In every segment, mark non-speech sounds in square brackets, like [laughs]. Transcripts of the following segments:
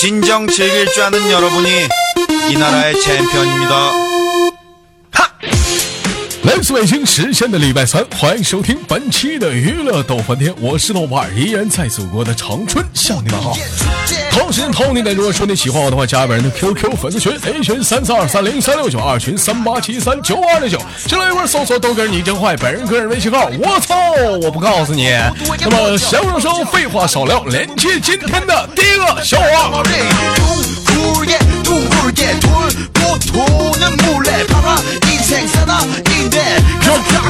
진정 즐길 줄 아는 여러분이 이 나라의 챔피언입니다. 来自北京时间的礼拜三，欢迎收听本期的娱乐逗翻天，我是豆瓣儿，依然在祖国的长春向你们好。同时，同你的，如果说你喜欢我的话，加本人的 QQ 粉丝群，A 群三四二三零三六九，二群三八七三九二六九，进来一会儿搜索豆哥你真坏，本人个人微信号，我操，我不告诉你。那么，闲话少说，废话少聊，连接今天的第一个小话。 인데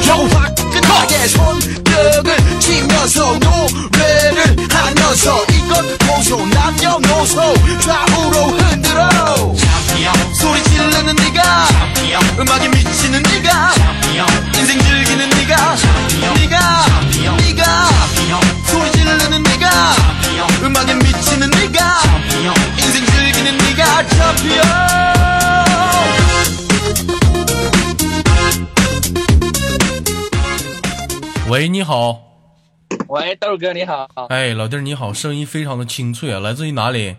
겨우 화끈하게 손뼉을 치면서 노래를 하면서 이건 보소 남녀노소. 좌우로 흔들어. 챔피언 소리 질르는 네가. 챔피언 음악에 미치는 네가. 챔피언 인생 즐기는 네가. 챔피언 네가. 챔피언 네가. 챔피언 소리 질르는 네가. 챔피언 음악에 미치는 네가. 챔피언 인생 즐기는 네가. 챔피언 喂，你好，喂，豆哥你好。哎，老弟儿你好，声音非常的清脆啊，来自于哪里？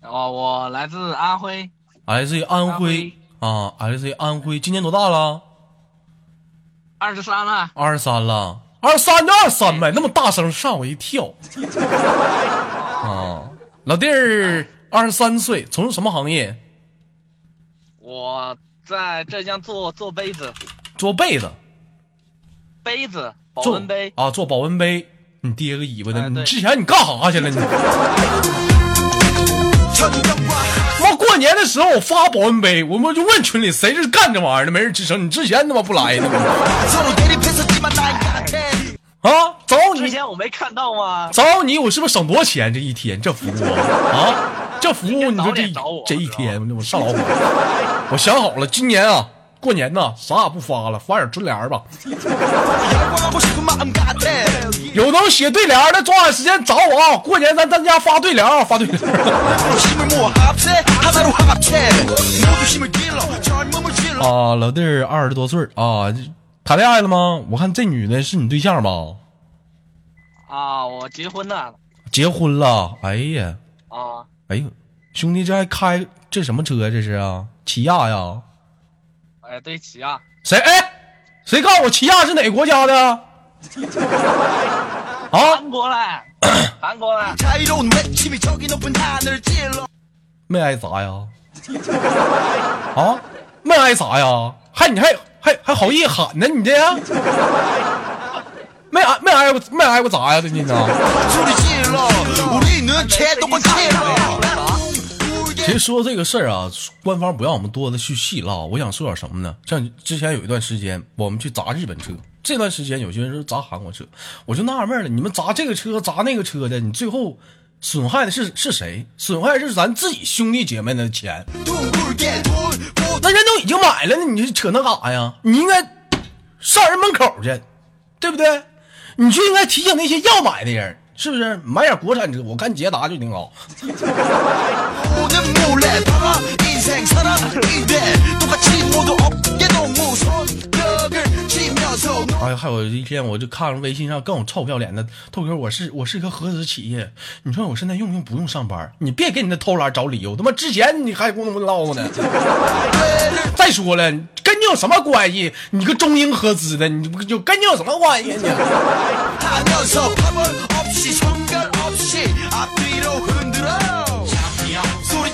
哦，我来自安徽，来自于安徽啊，来自于安徽，今年多大了？二十三了。二十三了，二十三就二十三呗，那么大声吓我一跳。啊，老弟儿二十三岁，从事什么行业？我在浙江做做被子，做被子，杯子，保温杯啊，做保温杯。你爹个尾巴的，你之前你干啥去了你？[laughs] 妈，过年的时候我发保温杯，我们就问群里谁是干这玩意儿的，没人吱声。你之前他妈不来呢吗？[laughs] 啊，找你！之前我没看到吗？找你，我是不是省多钱这一天这服务啊？啊，这服务你说这这一天我上老火。我想好了，今年啊，过年呢啥也不发了发点春联吧。有能写对联的抓紧时间找我啊过年咱咱家发对联啊发对联啊老弟二十多岁啊谈恋爱了吗？我看这女的是你对象吧？啊我结婚了。结婚了？哎呀啊。哎呦兄弟这还开这什么车这是啊？起亚呀？哎对于起亚谁？哎谁告诉我起亚是哪个国家的啊？[laughs] 韩国嘞韩国嘞。没挨砸呀？[laughs] 啊？没挨砸呀？还你还还还好意思喊呢你这没挨没挨过没挨过砸呀最近的 [laughs] 谁说这个事儿啊？官方不让我们多的去细唠。我想说点什么呢？像之前有一段时间，我们去砸日本车，这段时间有些人说砸韩国车，我就纳闷了。你们砸这个车砸那个车的，你最后损害的是是谁？损害是咱自己兄弟姐妹的钱。那人都已经买了呢，你扯那干啥呀？你应该上人门口去，对不对？你就应该提醒那些要买的人。是不是买点国产车？我干捷达就挺好。哎呀，还有一天我就看微信上更有臭不要脸的。透哥，我是我是一个合资企业，你说我现在用不用不用上班？你别给你那偷懒找理由，他妈之前你还跟我唠呢。再说了，跟你有什么关系？你个中英合资的，你有跟你有什么关系？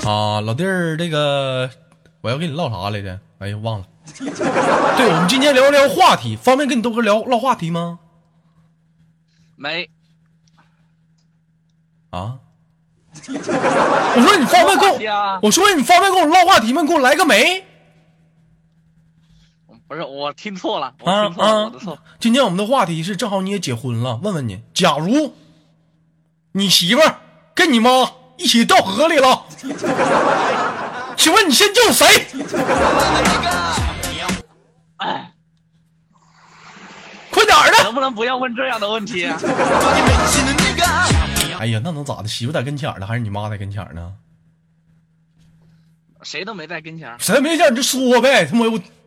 啊，老弟儿，这个我要跟你唠啥来着？哎呀，忘了。[laughs] 对我们今天聊聊话题，方便跟你豆哥聊唠话题吗？没啊，我说你方便跟我，我说你方便跟我唠话题吗？你给我来个没。不是我听错了啊，啊，今天我们的话题是正好你也结婚了，问问你假如。你媳妇儿跟你妈一起掉河里了，[laughs] 请问你先救谁？快点儿的，能不能不要问这样的问题、哎呀，那能咋的？媳妇在跟前呢，还是你妈在跟前呢？谁都没在跟前，谁没在，你就说呗，他妈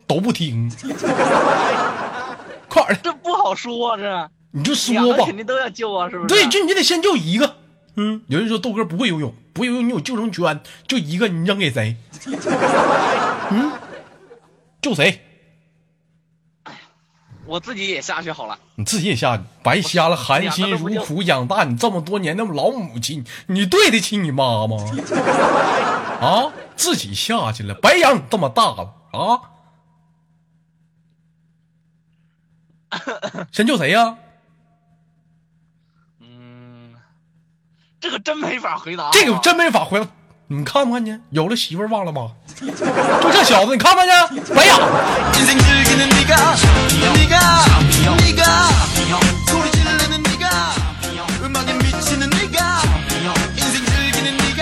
都不听，[laughs] 快点的，这不好说，这。你就说吧。肯定都要救啊，是不是？对，就你就得先救一个，嗯，有人说豆哥不会游泳，不会游泳你有救生圈，就一个，你扔给谁？[laughs] 嗯，救谁？我自己也下去好了。你自己也下去，白瞎了含辛茹苦养大你这么多年的老母亲，你对得起你妈吗？[laughs] 啊，自己下去了，白养你这么大了啊！[laughs] 先救谁呀、嗯，这个真没法回答、这个真没法回答。你看不看见？有了媳妇忘了吗？就这小子，你看不看见？没有。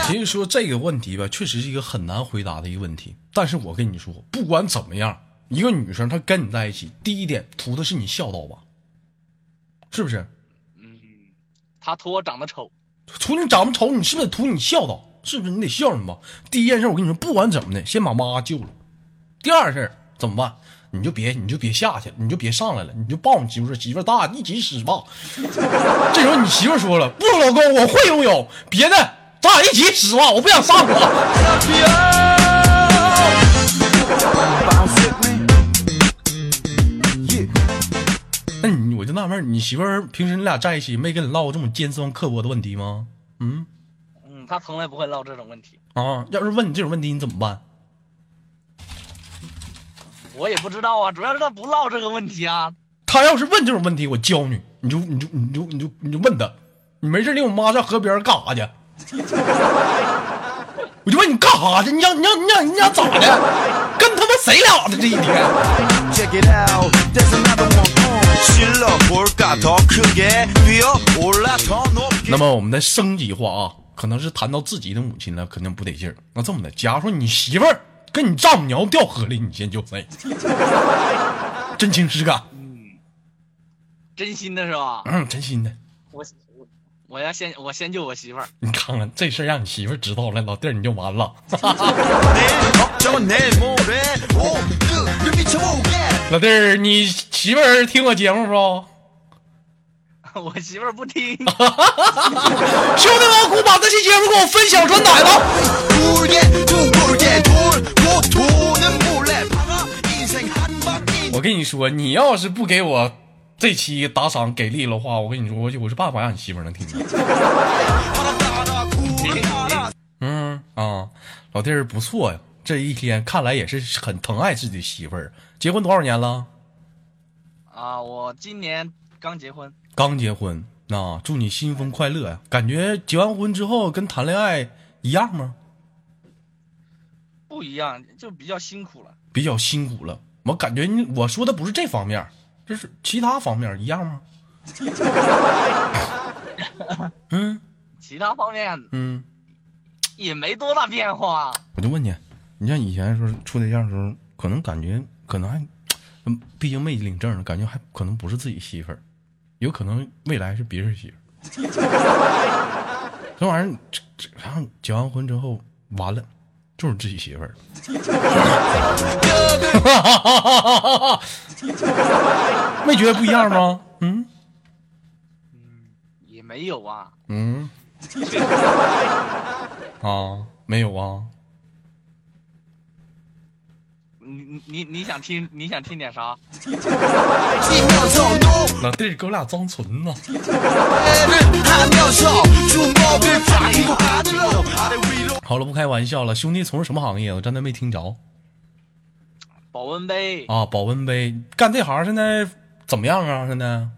其实说这个问题吧，确实是一个很难回答的一个问题。但是我跟你说，不管怎么样，一个女生她跟你在一起，第一点图的是你孝道吧？是不是？嗯，她图我长得丑。图你长得丑，你是不是得图你孝道？是不是？你得孝顺吧。第一件事，我跟你说，不管怎么的，先把妈救了。第二事怎么办？你就别，你就别下去了，你就别上来了，你就抱你媳妇说：“媳妇儿，咱俩一起使吧。”这时候你媳妇说了：“不，老公，我会游泳，别的咱俩一起使吧，我不想上了。”我就纳闷，你媳妇儿平时你俩在一起没跟你唠过这么尖酸刻薄的问题吗？嗯嗯，她从来不会唠这种问题。啊，要是问你这种问题，你怎么办？我也不知道啊，主要是她不唠这个问题啊。她要是问这种问题，我教你，你就你就你就你就你就问他，你没事领我妈上河边干啥去？[laughs] 我就问你干啥去？你想你想你想你想咋的？跟他妈谁俩的这一天？那么我们再升级化啊，可能是谈到自己的母亲了，肯定不得劲儿。那这么的，假如说你媳妇儿跟你丈母娘掉河里，你先救谁？[laughs] 真情实感，嗯真心的是吧？嗯，真心的。我我要先我先救我媳妇儿。[laughs] 你看看这事让你媳妇儿知道了，老弟你就完了。[laughs] 老弟儿，你媳妇儿听我节目不？[laughs] 我媳妇儿不听。兄弟们，姑把这期节目给我分享转载了。我跟你说，你要是不给我这期打赏给力的话我跟你说我是爸爸让你媳妇儿能听见。嗯啊老弟儿不错呀这一天看来也是很疼爱自己媳妇儿。结婚多少年了？啊我今年刚结婚。刚结婚啊祝你新婚快乐呀。感觉结完婚之后跟谈恋爱一样吗？不一样就比较辛苦了。比较辛苦了。我感觉你我说的不是这方面这是其他方面一样吗？[laughs] 嗯其他方面嗯，也没多大变化。我就问你，你像以前说处对象的时候，可能感觉可能还，嗯，毕竟没领证，感觉还可能不是自己媳妇儿，有可能未来是别人媳妇儿。[laughs] 这玩意儿，这这然后结完婚之后，完了，就是自己媳妇儿。[laughs] 没觉得不一样吗？嗯也没有啊，嗯，[laughs] 啊，没有啊。你你想听你想听点啥？[laughs] 老弟，给 [laughs] 我俩装纯呢。好了，不开玩笑了，兄弟从事什么行业？我真的没听着。保温杯啊，保温杯，干这行现在怎么样啊？现在？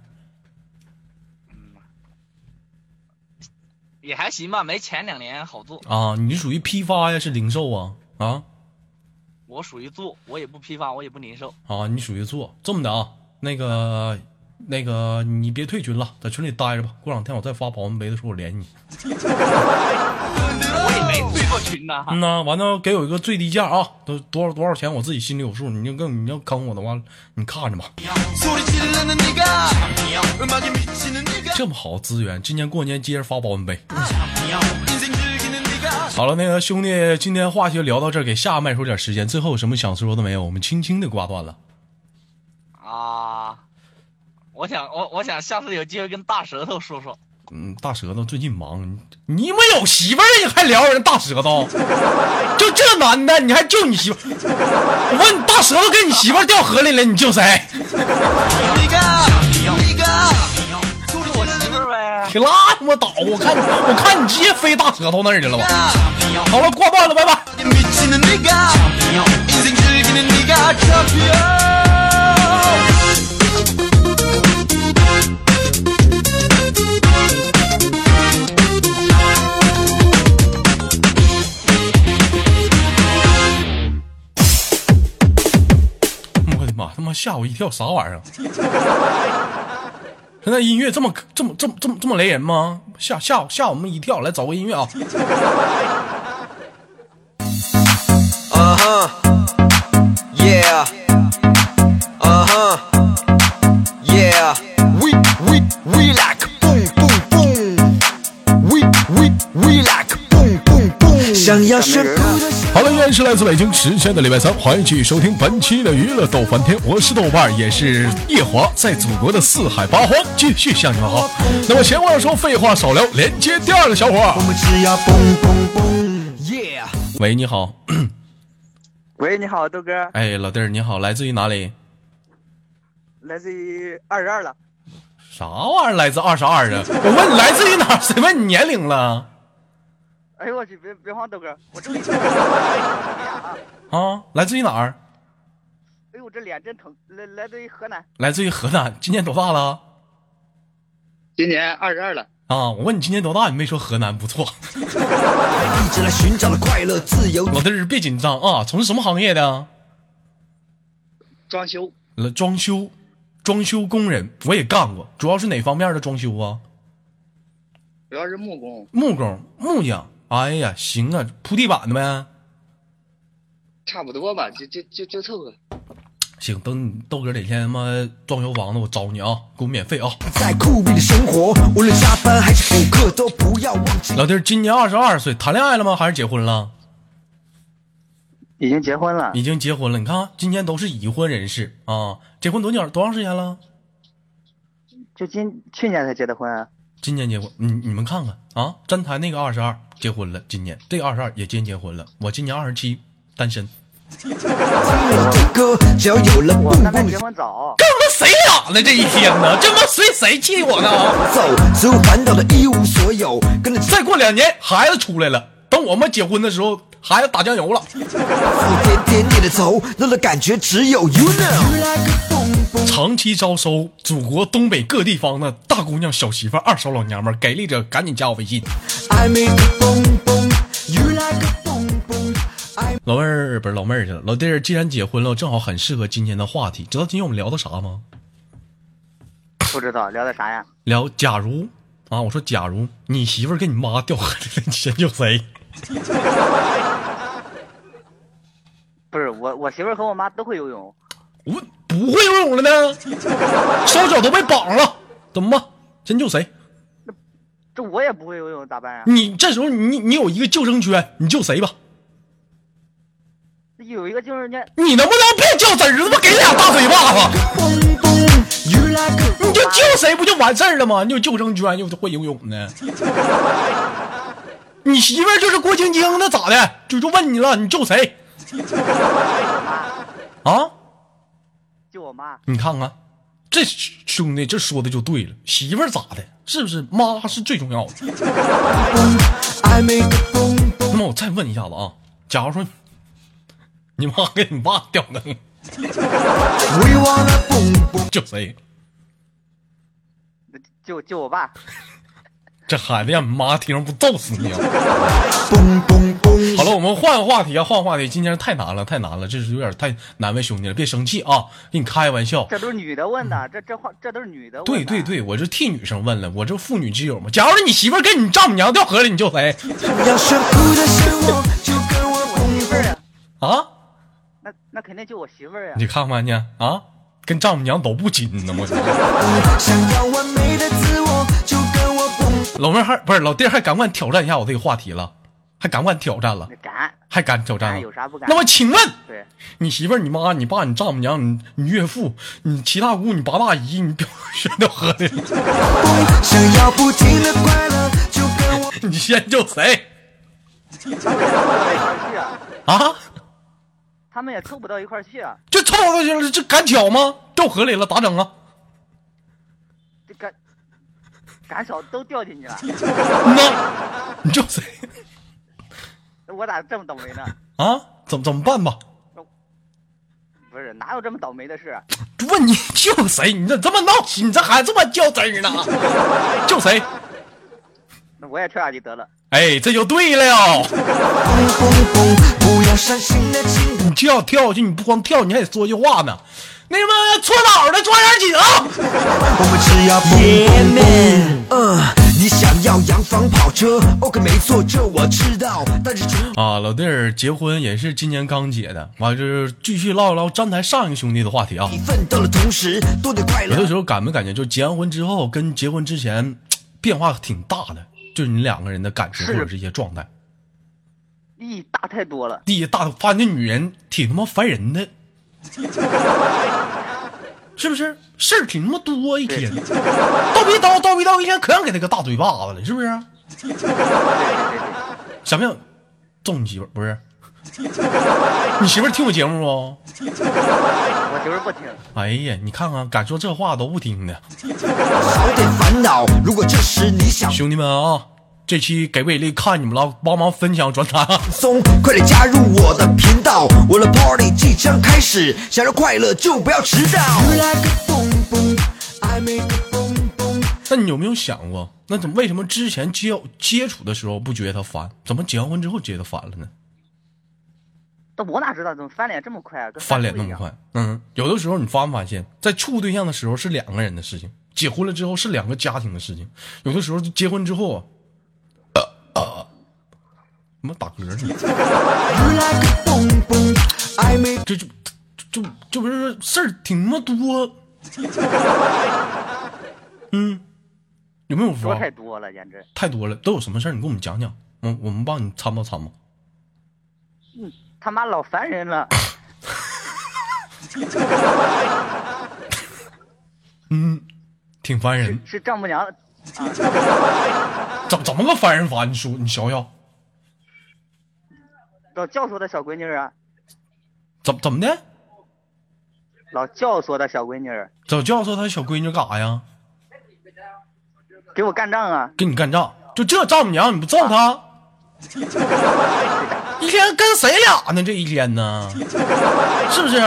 也还行吧，没前两年好做啊。你属于批发呀，是零售啊？啊，我属于做我也不批发我也不零售。啊你属于做这么的啊那个那个你别退群了在群里待着吧过两天我再发保温杯的时候我联系你。我也没退过群呐。嗯呐完了给我一个最低价啊都多少多少钱我自己心里有数你就更你要坑我的话你看着吧。这么好资源今年过年接着发保温杯好了，那个兄弟，今天话题就聊到这儿，给下麦说点时间。最后有什么想说的没有？我们轻轻的挂断了。啊！我想我我想下次有机会跟大舌头说说。嗯，大舌头最近忙，你没有媳妇儿你还聊人大舌头？[laughs] 就这男的，你还救你媳妇？我问你，大舌头跟你媳妇掉河里了，你救谁？你拉他妈倒！我看，我看你直接飞大舌头那儿去了吧？好了，挂断了，拜拜。我的妈！他妈吓我一跳，啥玩意儿？现在音乐这么这么这么这么这么雷人吗？吓吓吓我们一跳！来找个音乐啊！Uh-huh. Yeah. 好了，依然是来自北京时间的礼拜三，欢迎继续收听本期的娱乐逗翻天，我是豆瓣儿，也是夜华，在祖国的四海八荒继续向你们好。那么闲话少说，废话少聊，连接第二个小伙儿。我们只要蹦蹦蹦，Yeah。喂，你好，喂，你好，豆哥，哎，老弟儿你好，来自于哪里？来自于二十二了。啥玩意儿？来自二十二啊？我问你来自于哪儿？谁问你年龄了？哎呦我去，别别慌，豆哥，我这里啊？啊，来自于哪儿？哎呦，我这脸真疼。来来自于河南，来自于河南，今年多大了？今年二十二了。啊，我问你今年多大，你没说河南，不错。一直来寻找了快乐、自由。老弟儿别紧张啊，从事什么行业的？装修，呃，装修，装修工人，我也干过，主要是哪方面的装修啊？主要是木工，木工、木匠。哎呀，行啊，铺地板的呗。差不多吧，就就就就凑合。行，等豆哥哪天他妈装修房子，我找你啊，给我免费啊。在酷毙的生活，无论加班还是补课，都不要忘记。老弟儿今年二十二岁，谈恋爱了吗？还是结婚了？已经结婚了，已经结婚了。你看啊，今年都是已婚人士啊。结婚多久？多长时间了？就今去年才结的婚啊。今年结婚，你你们看看啊，站台那个二十二结婚了，今年这个二十二也今年结婚了，我今年二十七，单身。听了这歌，只要有了我蹦蹦结婚早，干他妈谁俩呢？这一天呢？这妈谁谁气我呢？走，所有烦恼的一无所有，跟着再过两年孩子出来了，等我们结婚的时候，孩子打酱油了。富点点点的走，乐的感觉只有 you know。长期招收祖国东北各地方的大姑娘、小媳妇、二手老娘们儿，给力者赶紧加我微信。老妹儿不是老妹儿去了，老弟儿既然结婚了，正好很适合今天的话题。知道今天我们聊的啥吗？不知道聊的啥呀？聊假如啊，我说假如你媳妇儿跟你妈掉河里了，你先救谁？[laughs] 不是我，我媳妇儿和我妈都会游泳。我不会游泳了呢，手脚都被绑了，怎么办？先救谁？这我也不会游泳，咋办呀？你这时候你你有一个救生圈，你救谁吧？有一个就是人家你能不能别较真儿？他妈给你俩大嘴巴子你就救谁不就完事儿了吗？你有救生圈又会游泳呢？[laughs] 你媳妇儿就是郭晶晶，那咋的？就就问你了，你救谁？[laughs] 啊？救我妈，你看看，这兄弟这说的就对了，媳妇儿咋的？是不是妈是最重要的.那么我再问一下子啊，假如说你妈跟你爸掉坑，We wanna boom boom. 救谁？救救我爸。这孩子让你妈听着不揍死你啊！们换个话题啊，换个话题。今天太难了，太难了，这是有点太难为兄弟了，别生气啊，给你开玩笑。这都是女的问的，这这话这都是女的问的。对对对，我就替女生问了，我这妇女之友嘛。假如说你媳妇跟你丈母娘掉河里，你救谁啊？那那肯定救我媳妇儿呀。你看看去啊，跟丈母娘都不亲呢，我操。想要完美的自我，就跟我蹦。老妹儿还不是老弟儿还敢不敢挑战一下我这个话题了？还敢不敢挑战了？敢，还还敢挑战有啥不敢？那么请问，对，你媳妇儿、你妈、你爸、你丈母娘、你你岳父、你七大姑、你八大姨、你表全都喝的，[laughs] 你先救谁？[laughs] 他们也凑不到一块儿去啊，啊？他们也凑不到一块去啊，就凑过去了，这敢挑吗？掉河里了，咋整啊？这敢敢巧都掉进去了，[laughs] 嗯呐，你救谁我咋这么倒霉呢？啊？怎么怎么办吧？不是，哪有这么倒霉的事？啊问你 [laughs] 救谁？你这这么闹心，你这还这么较真儿呢？[laughs] 叫谁？那我也跳下去得了。哎，这就对了。蹦蹦蹦，不要伤心的情你就要跳下去，你不光跳，你还得说句话呢。那什么搓澡的抓点紧啊！我们只要碰碰碰。嗯，你想要洋房跑车？OK，没错，这我知道。但是穷啊，老弟儿结婚也是今年刚结的，完就是继续唠一唠站台上一个兄弟的话题啊。你奋斗的同时，多点快乐。有的时候感没感觉，就结完婚之后跟结婚之前变化挺大的，就是你两个人的感情或者是一些状态。咦，大太多了。第一大发现这女人挺他妈烦人的，是不是？事儿挺他妈多一天，叨逼叨叨逼叨一天，可想给他个大嘴巴子了，是不是？想不想揍你媳妇儿？不是，你媳妇儿听我节目不？我媳妇儿不听，哎呀，你看看，敢说这话都不听的，少点烦恼。如果这时你想兄弟们啊！这期给伟力看你们了，帮忙分享转载啊！松，快点加入我的频道，我的 party 即将开始，想要快乐就不要迟到。那你有没有想过，那怎么为什么之前接接触的时候不觉得他烦，怎么结完婚之后觉得烦了呢？那我哪知道怎么翻脸这么快啊？翻脸。那么快，嗯，有的时候你发没发现，在处对象的时候是两个人的事情，结婚了之后是两个家庭的事情，有的时候结婚之后怎么打嗝呢这就就就就不是事儿挺他妈多，[laughs] 嗯，有没有说？太多了，简直。太多了，都有什么事儿？你给我们讲讲，我我们帮你参谋参谋。嗯他妈老烦人了，[laughs] 嗯，挺烦人，是丈母娘啊，怎怎么个烦人法？你说，你瞧瞧，老教唆的小闺女啊，怎怎么的？老教唆他小闺女儿早教唆他小闺女干啥呀？给我干仗啊！给你干仗，就这丈母娘你不揍他？[laughs] 一天跟谁俩呢？这一天呢？是不是？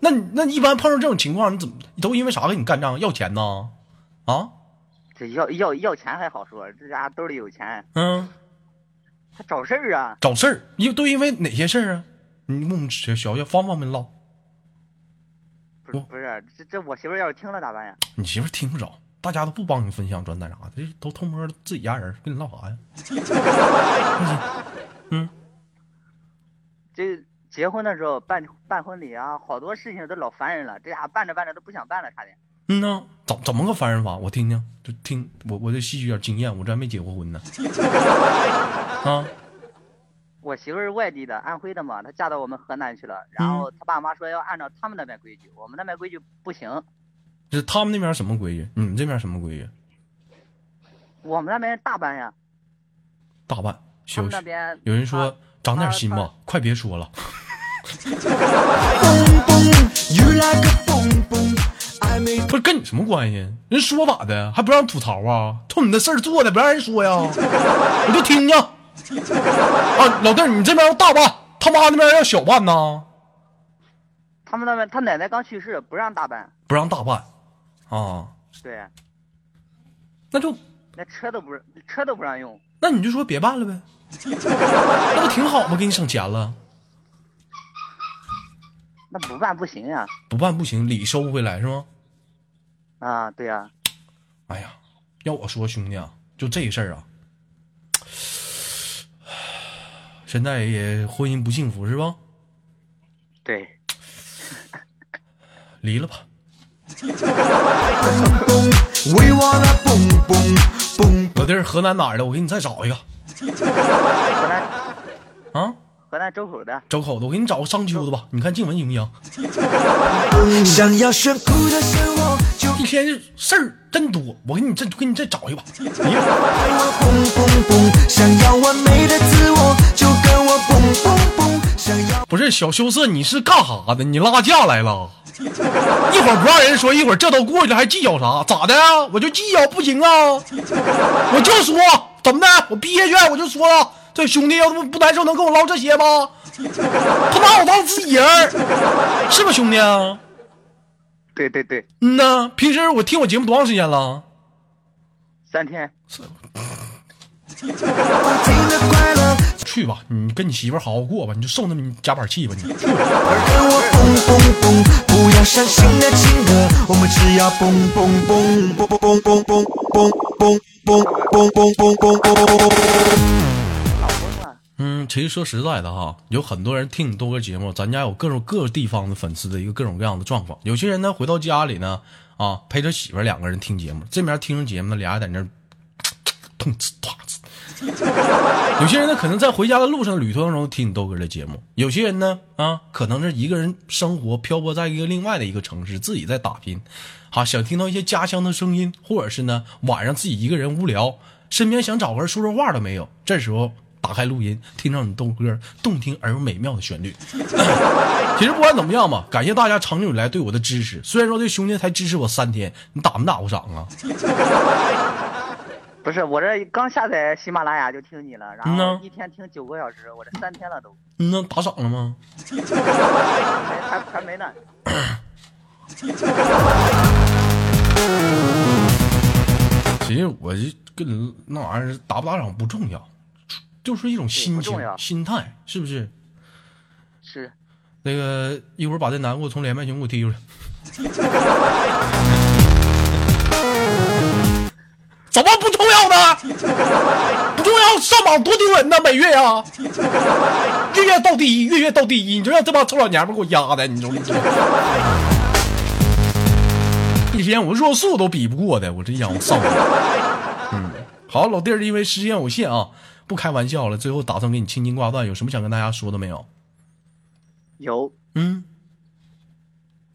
那你那你一般碰到这种情况，你怎么都因为啥跟你干仗？要钱呢？啊？这要要要钱还好说，这家伙兜里有钱，嗯，他找事儿啊！找事儿，因都因为哪些事儿啊？你给我们小小小方方面唠。不是不是，这这我媳妇要是听了咋办呀？你媳妇听不着，大家都不帮你分享转载啥的，这都偷摸自己家人跟你唠啥呀？[laughs] 嗯这结婚的时候办办婚礼啊，好多事情都老烦人了，这家伙办着办着都不想办了，差点。嗯呐，怎怎么个烦人法？我听听，就听我我就吸取点经验，我这还没结过婚呢。[laughs] 啊，我媳妇儿是外地的，安徽的嘛，她嫁到我们河南去了，然后她爸妈说要按照他们那边规矩，我们那边规矩不行，这他们那边什么规矩？你们这边什么规矩？我们那边大班呀，大办他小们那边有人说长点心吧，快别说了。[laughs] 不是跟你什么关系？人说咋的？还不让吐槽啊？冲你那事儿做的，不让人说呀？我就听听。啊，老弟，你这边要大办，他妈那边要小办呐？他们那边他奶奶刚去世，不让大办，不让大办啊？对，那就那车都不是车都不让用，那你就说别办了呗，[laughs] 那不挺好吗？给你省钱了，那不办不行呀。不办不行，礼收回来是吗？啊，对呀，哎呀，要我说兄弟啊，就这事儿啊，现在也婚姻不幸福是吧？对，离了吧。[laughs] 老弟儿，河南哪儿的？我给你再找一个河南啊！河南周口的。周口的，我给你找个商丘的吧，你看静文行不行？[laughs] 想要炫酷的生活，就一天事儿真多，我给你这给你再找一把。想要完美的自我，就跟我蹦蹦蹦。想要不是小羞涩，你是干啥的？你拉架来了？一会儿不让人说，一会儿这都过去了，还计较啥？咋的？我就计较不行啊！我就说怎么的？我憋屈，我就说了，这兄弟要不不难受，能跟我唠这些吗？他拿我当自己人儿，是吧，兄弟？对对对，嗯呐，平时我听我节目多长时间了？三天。去吧，你跟你媳妇儿好好过吧，你就受那么夹板气吧你。跟我蹦蹦蹦。不要伤心的情歌，我们只要蹦蹦蹦蹦蹦蹦蹦蹦蹦蹦蹦蹦蹦蹦蹦蹦。老疯了。嗯，其实说实在的哈，有很多人听你多个节目，咱家有各种各地方的粉丝的一个各种各样的状况。有些人呢回到家里呢，啊，陪着媳妇两个人听节目，这边听着节目呢，俩人在那儿痛呲唰呲。有些人呢可能在回家的路上旅途当中听你豆哥的节目，有些人呢啊，可能是一个人生活漂泊在一个另外的一个城市，自己在打拼，好想听到一些家乡的声音，或者是呢晚上自己一个人无聊，身边想找个人说说话都没有，这时候。打开录音，听到你豆哥动听而又美妙的旋律。[laughs] 其实不管怎么样吧，感谢大家长久以来对我的支持。虽然说这兄弟才支持我三天，你打没打过赏啊？[laughs] 不是，我这刚下载喜马拉雅就听你了，然后一天听九个小时，我这三天了都，嗯那打赏了吗？没还还没呢。其实我就跟你那玩意儿打不打赏不重要，就是一种心情心态，是不是？是，那个一会儿把这男给我从连麦群给我踢出来。[laughs] 怎么不重要呢？不重要，上榜多丢人呐！每月呀、月月到第一，月月到第一，你就让这帮臭老娘们给我压的，你说你说。[laughs] 一天我弱速都比不过的，我这想我上。嗯，好，老弟儿，因为时间有限啊，不开玩笑了，最后打算给你轻轻挂断，有什么想跟大家说的没有？有，嗯。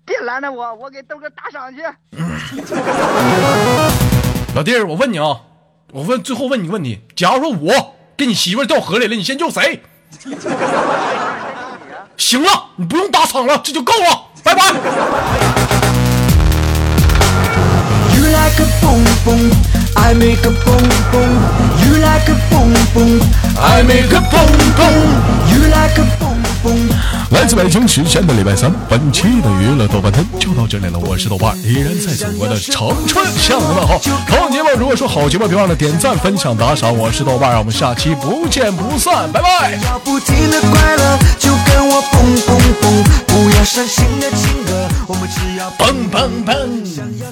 别拦着我，我给豆哥打赏去。[laughs] 老弟儿，我问你啊，我问最后问你个问题：假如说我跟你媳妇儿掉河里了，你先救谁？[laughs] 行了，你不用打赏了，这就够了，拜拜。You like a boom boom, I make a boom boom. You like a boom boom, I make a boom boom. You like a boom boom. 来自北京时间的礼拜三，本期的娱乐豆瓣天就到这里了。我是豆瓣，依然在祖国的长春向你们好。同样节目，如果说好节目，别忘了点赞、分享、打赏。我是豆瓣，让我们下期不见不散，拜拜。要不停的快乐，就跟我蹦蹦蹦。不要伤心的情歌，我们只要蹦蹦蹦。想要